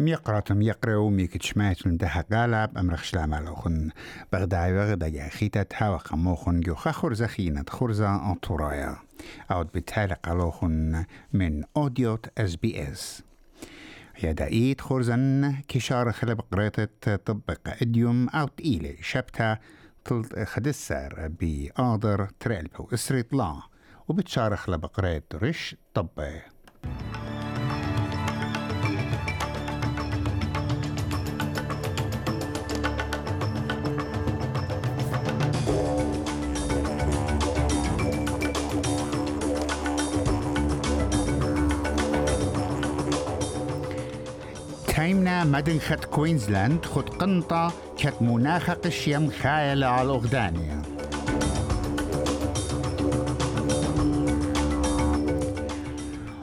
ميقراتم يقرأو ميك شماتون ده غالب أمرخ شلامالوخن بغداي بغدا يا خيتتها وقموخن جو خخر زخينة خرزة أنطورايا أو بتالي قالوخن من أوديوت إس بي إس. يا دقيت خرزن كشار خلب قريتة طبق إديوم أو تقيلة شبتها تلت خدسر بآدر تريلبو اسريط لا. وبتشارخ لبقريت رش طبي تايمنا مدن خد كوينزلاند خد قنطة كت مناخ قشيم خايلة على الأغدانية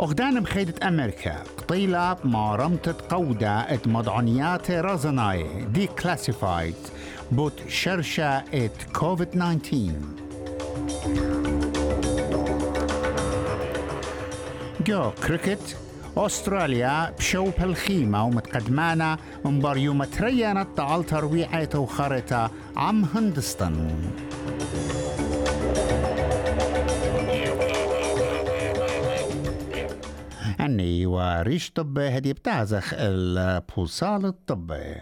أغدان مخيدة أمريكا قطيلة ما رمتت قودة ات مضعنيات رازناي دي كلاسيفايد بوت شرشة ات كوفيد 19 جو كريكت أستراليا بشو بالخيمة ومتقدمانا مبار يوم تريانت تعال ترويعة وخارطة عم هندستان. أني وريش طب هدي بتعزخ البوصال الطبي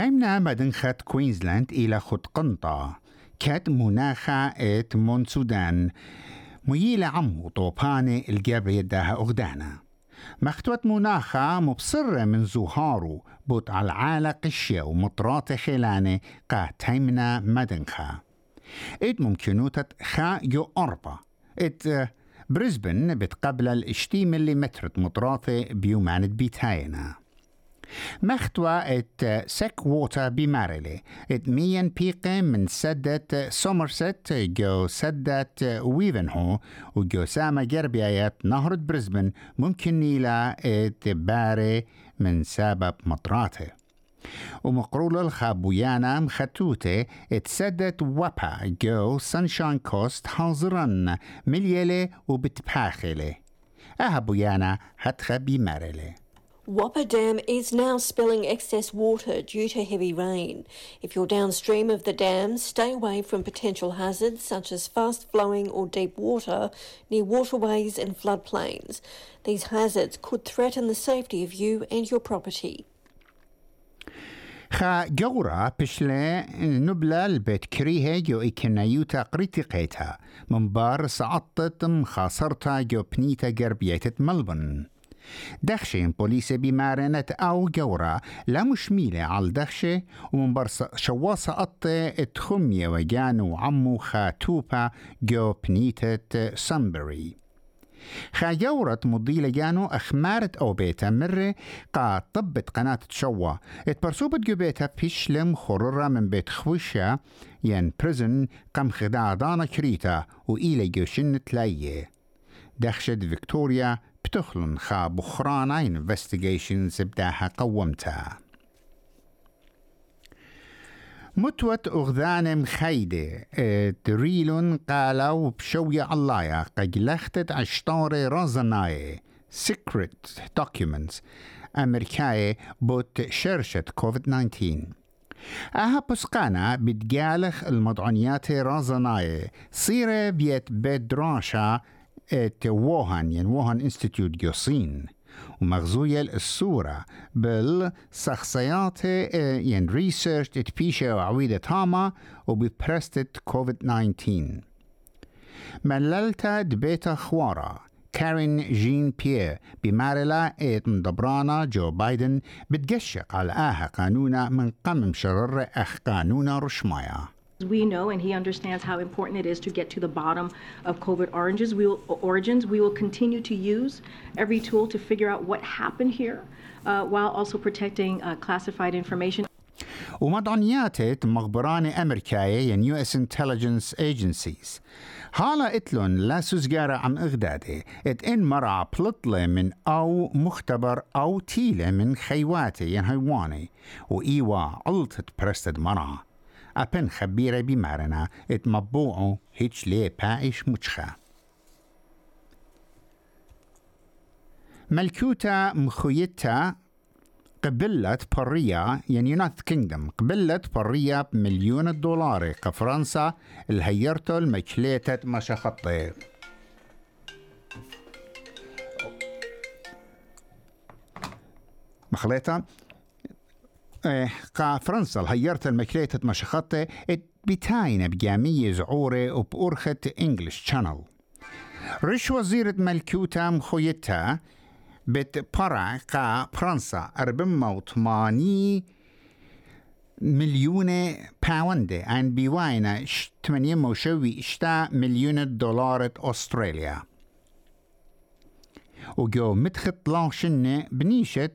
تايمنا مدن خط كوينزلاند إلى خط قنطة. كات مناخة إت مون سودان عمو طوباني الجبر يداها أغدانا. مختوت مناخة مبصرة من زهارو بوت على العالة قشية ومطرات خلانة قا تايمنا مدنخا إت ممكنوتة خا يو أربا إت بريسبن بتقبل الاشتي مليمتر مطراثة بيومانة بيتاينا. مختوى ات سك ووتر بمارلي. ات ميان بيقة من سدة سومرست جو سدة ويفنهو. وجو ساما جربيات نهر بريسبن ممكن نيلا ات باري من سبب مطراته. ومقرول الخابويانا مختوتة اتسدت وابا جو سانشاين كوست حاضرا مليلة وبتباخلة أهبويانا هتخبي بمارلي Whopper Dam is now spilling excess water due to heavy rain. If you're downstream of the dam, stay away from potential hazards such as fast flowing or deep water near waterways and floodplains. These hazards could threaten the safety of you and your property. خا جورا بشلا نبلا البيت كريها جو إكنايوتا قريتقيتا من بار سعطت مخاصرتا جو بنيتا قربيتة ملبن دخشة بوليس بمارنة أو جورا لا مشميلة على دخشة ومن برص شواصة قطة اتخمية وجانو عمو خاتوبا جو بنيتة سامبري خاجورت مضيلة جانو أخمارت أو بيتا مرة قا طبت قناة تشوا اتبرسوبت جو بيتا بيشلم خررة من بيت خوشة ين بريزن قم خداع دانا كريتا وإيلة جو لايه دخشة فيكتوريا بتخلن خا بخرانا انفستيجيشنز بداها قومتها متوت أغذان مخيدة. تريلون قالوا بشوية الله قد لختت عشتار رازناي. Secret documents. أمريكاي بوت شرشة كوفيد 19 أها بسقانا بتجالخ المضعنيات رازناي. صيرة بيت بدراشا ووهان ين ووهان إنستيتيوت جوسين ومغزوية الصورة بالشخصيات ين ريسيرش تبيشة وعويدة تاما وببرستة كوفيد 19 مللتا دبيتا خوارا كارين جين بيير بمارلا إيت مدبرانا جو بايدن بتقشق على آها قانونا من قمم شرر أخ قانونا رشمايا. We know and he understands how important it is to get to the bottom of COVID oranges. We will, origins. We will continue to use every tool to figure out what happened here uh, while also protecting uh, classified information. ومضعنيات مخبران أمريكاية ين يو اس انتليجنس ايجنسيز هالا اتلون لا سوزجارة عم اغدادي ات ان مرع بلطلة من او مختبر او تيلة من خيواتي ين هيواني وإيوا علطت برستد مرع أبن خبيرة بمارنا اتمبوعو هيتش لي بايش مجخة. ملكوتا مخويتا قبلت برية يعني يونايتد كينجدم قبلت برية بمليون الدولار كفرنسا الهيرتو المكليتة مشخطي إيه قا فرنسا الهيرت المكليتة مشخطة بتاينة بجامية زعورة وبأرخة إنجلش شانل رش وزيرة ملكوتا مخويتها بت برع قا فرنسا أربعة وثمانية مليون باوند عن بيواينا 8 اشتا مليون دولار أستراليا. وجو متخط لاشن بنيشة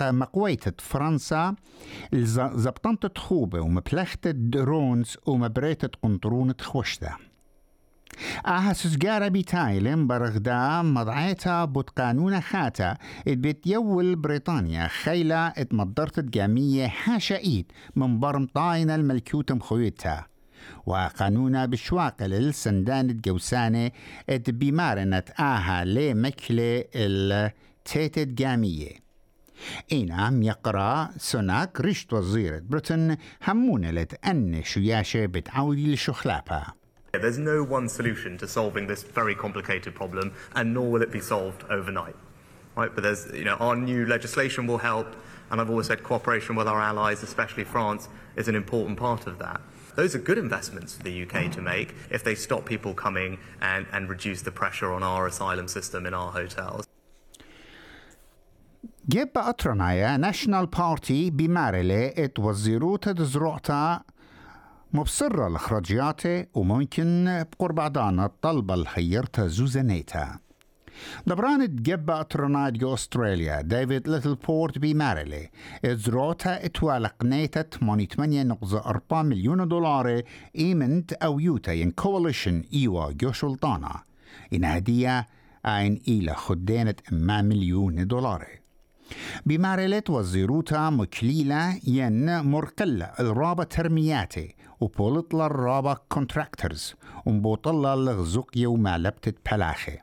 مقويتة فرنسا زبطنت تخوبة ومبلخت درونز ومبريتة قنطرونة خوشته آها سجارة بتايلم برغدا مضعيتا بوت قانون خاتا. بيت يول بريطانيا خيلة اتمضرت جامية حاشا إيد من برم طاينة الملكوت مخويتها وقانونا بشواقل السندان جوسانة ات بمارنة آها لي مكلة التيتد جامية إينا عم يقرأ سوناك رشت وزيرة بريطن همونة لتأن شياشة بتعودي لشخلابها There's no one solution to solving this very complicated problem, and nor will it be solved overnight. Right? But there's, you know, our new legislation will help, and I've always said cooperation with our allies, especially France, is an important part of that. Those are good investments for the UK to make if they stop people coming and, and reduce the pressure on our asylum system in our hotels. جيب أطرنايا ناشونال بارتي بمارلي ات وزيروتا دزروعتا مبصرة لخرجياتي وممكن بقرب عدانا الطلبة الخيرتا زوزانيتا دبران تجبا ترناد جو استراليا ديفيد ليتل بورت بي مارلي ازروتا اتوالق نيتا 88 نقطة 4 مليون دولار ايمنت أو يوتا ين كواليشن ايوا جو سلطانا ان هدية اين إلى خدينة اما مليون دولار بمارلت وزيروتا مكليلة ين مرقلة الرابة ترمياتي وبولطلا الرابة كونتراكترز ومبوطلا لغزوق يوم لبتت بلاخي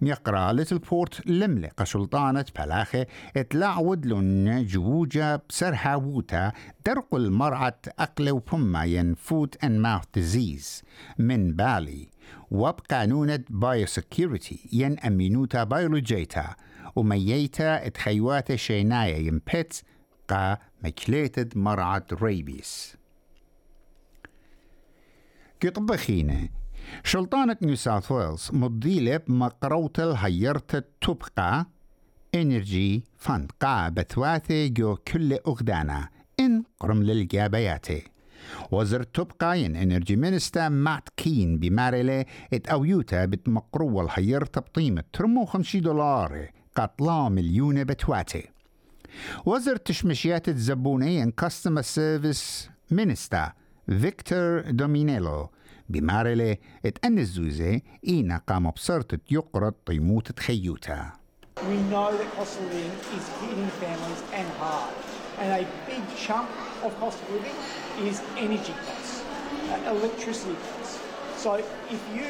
ميقرا ليتل بورت لملة قسلطانة بلاخي اتلعود لن جوجة بسرها ووتا درق المرعة أقل وبما ين فوت and mouth disease. من بالي. وبقانونة بايوسكيورتي ين أمينوتا بيولوجيتا ومييتا اتخيواتا شينايا ين بيتس قا مكليتد مرعة ريبيس كطبخينة شلطانة نيو ساوث ويلز مضيلة بمقروت الهيرت تبقى انرجي فند قا بثواثي جو كل أغدانا. إن قرم للجابياتي وزر تبقى ين انرجي مينستا مات كين بماريلي إت أويوتا بتمقرو الهيرت بقيمة ترمو خمشي دولار قطلا مليون بتواتي وزر تشمشيات الزبوني إن كاستمر سيرفيس مينستا فيكتور دومينيلو بمارلي اتأن الزوزة إينا قام بصرت يقرض طيموت تخيوتا We know that cost of living is hitting families and hard. And a big chunk of cost of living is energy costs, uh, electricity costs. So if you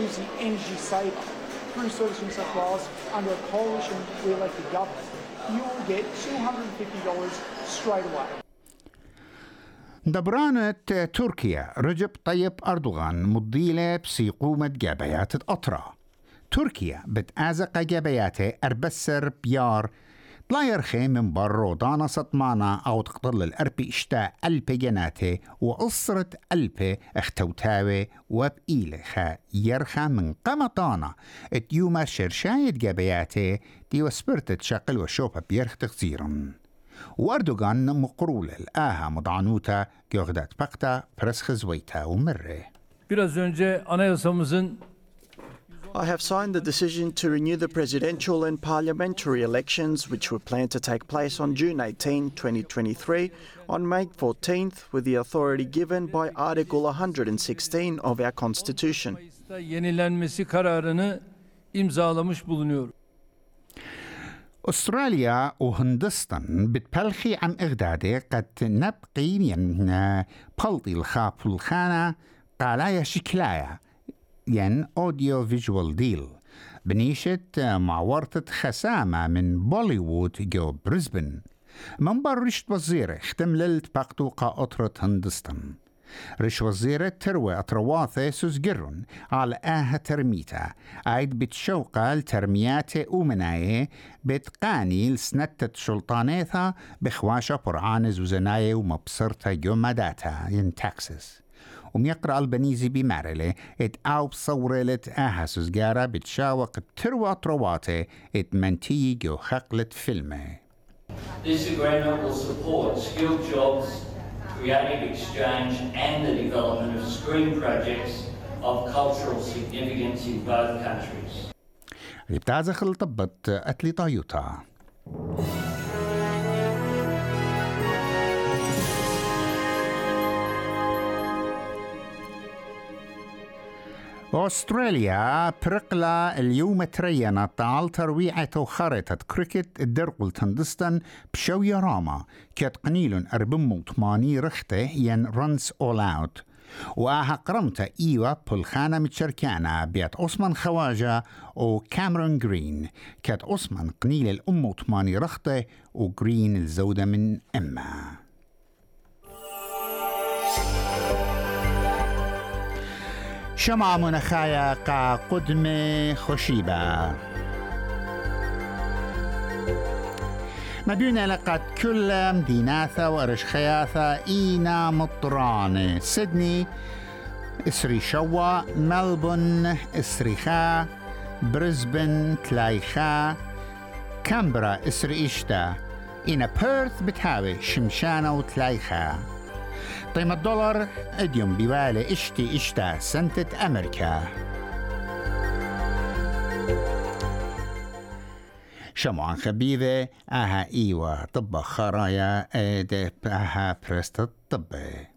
use the energy saver through Service New South Wales under a coalition re-elected government, you will get $250 straight away. دبرانة تركيا رجب طيب أردوغان مضيلة بسيقومة جابيات أطرا تركيا بتأزق جابياته أربسر بيار. طلا يرخي من برو دانا سطمانا أو تقتل الأربي اشتاء ألبي جناتة وأسرة ألبي اختوتاوي وبإيلخا يرخى من قمطانا. اتيوما شرشاية جابياته دي وسبرتت شقل وشوبة بيرخ تغزيرن واردوغان مقرول الآها مضعنوتا جوغدات بقتا برس خزويتا ومره Biraz önce anayasamızın I have signed the decision to renew the presidential and parliamentary elections, which were planned to take place on June 18, 2023, on May 14th, with the authority given by Article 116 of our Constitution. Mayıs'ta yenilenmesi kararını imzalamış bulunuyorum. أستراليا وهندستان بتبلخي عم إغدادي قد نبقي ين بلطي الخاب الخانة قالايا شكلايا ين أوديو فيجوال ديل بنيشة معورة خسامة من بوليوود جو بريسبن. من برشت وزيرة اختملت باقتو قاطرة هندستان. رش وزيرة تروى أطرواثة سوزجرون على آها ترميتا. عيد بتشوقة الترميات أومناية بتقاني لسنتة شلطانيثا بخواشة برعان زوزناية ومبصرتا يوماداتا ين تاكسس وميقرأ البنيزي بمارلة إت أو بصورة آها سوزجارة بتشاوق تروى أطرواتة إت منتي جو خقلة فيلمه. This agreement will support skilled jobs creative exchange and the development of screen projects of cultural significance in both countries. بتعزخ طبت أتلي طايوتا أستراليا برقلة اليوم ترينا طال ترويعة خريطة كريكت الدرقل تندستن بشوية راما كت قنيل أربم ثماني رخته ين رنس أول أوت. وآها قرمت إيوة بلخانة متشركانة بيت أسمان خواجة و كاميرون جرين كت أسمان قنيل الأم ثماني رخته وجرين الزودة من أمه شمع منخايا قا قدم خشيبة مدينة لقد كل مديناثا ورشخياثا إينا مطران. سيدني إسري شوا ملبون إسريخا بريسبن تلايخا كامبرا إسري إشتا إينا بيرث بتهاوي شمشانة وتلايخا قيمة الدولار؟ إديوم بوالي إشتي إشتا سنتة أمريكا. شمعان خبيبة آها إيوة طب خرايا آها برست الطبي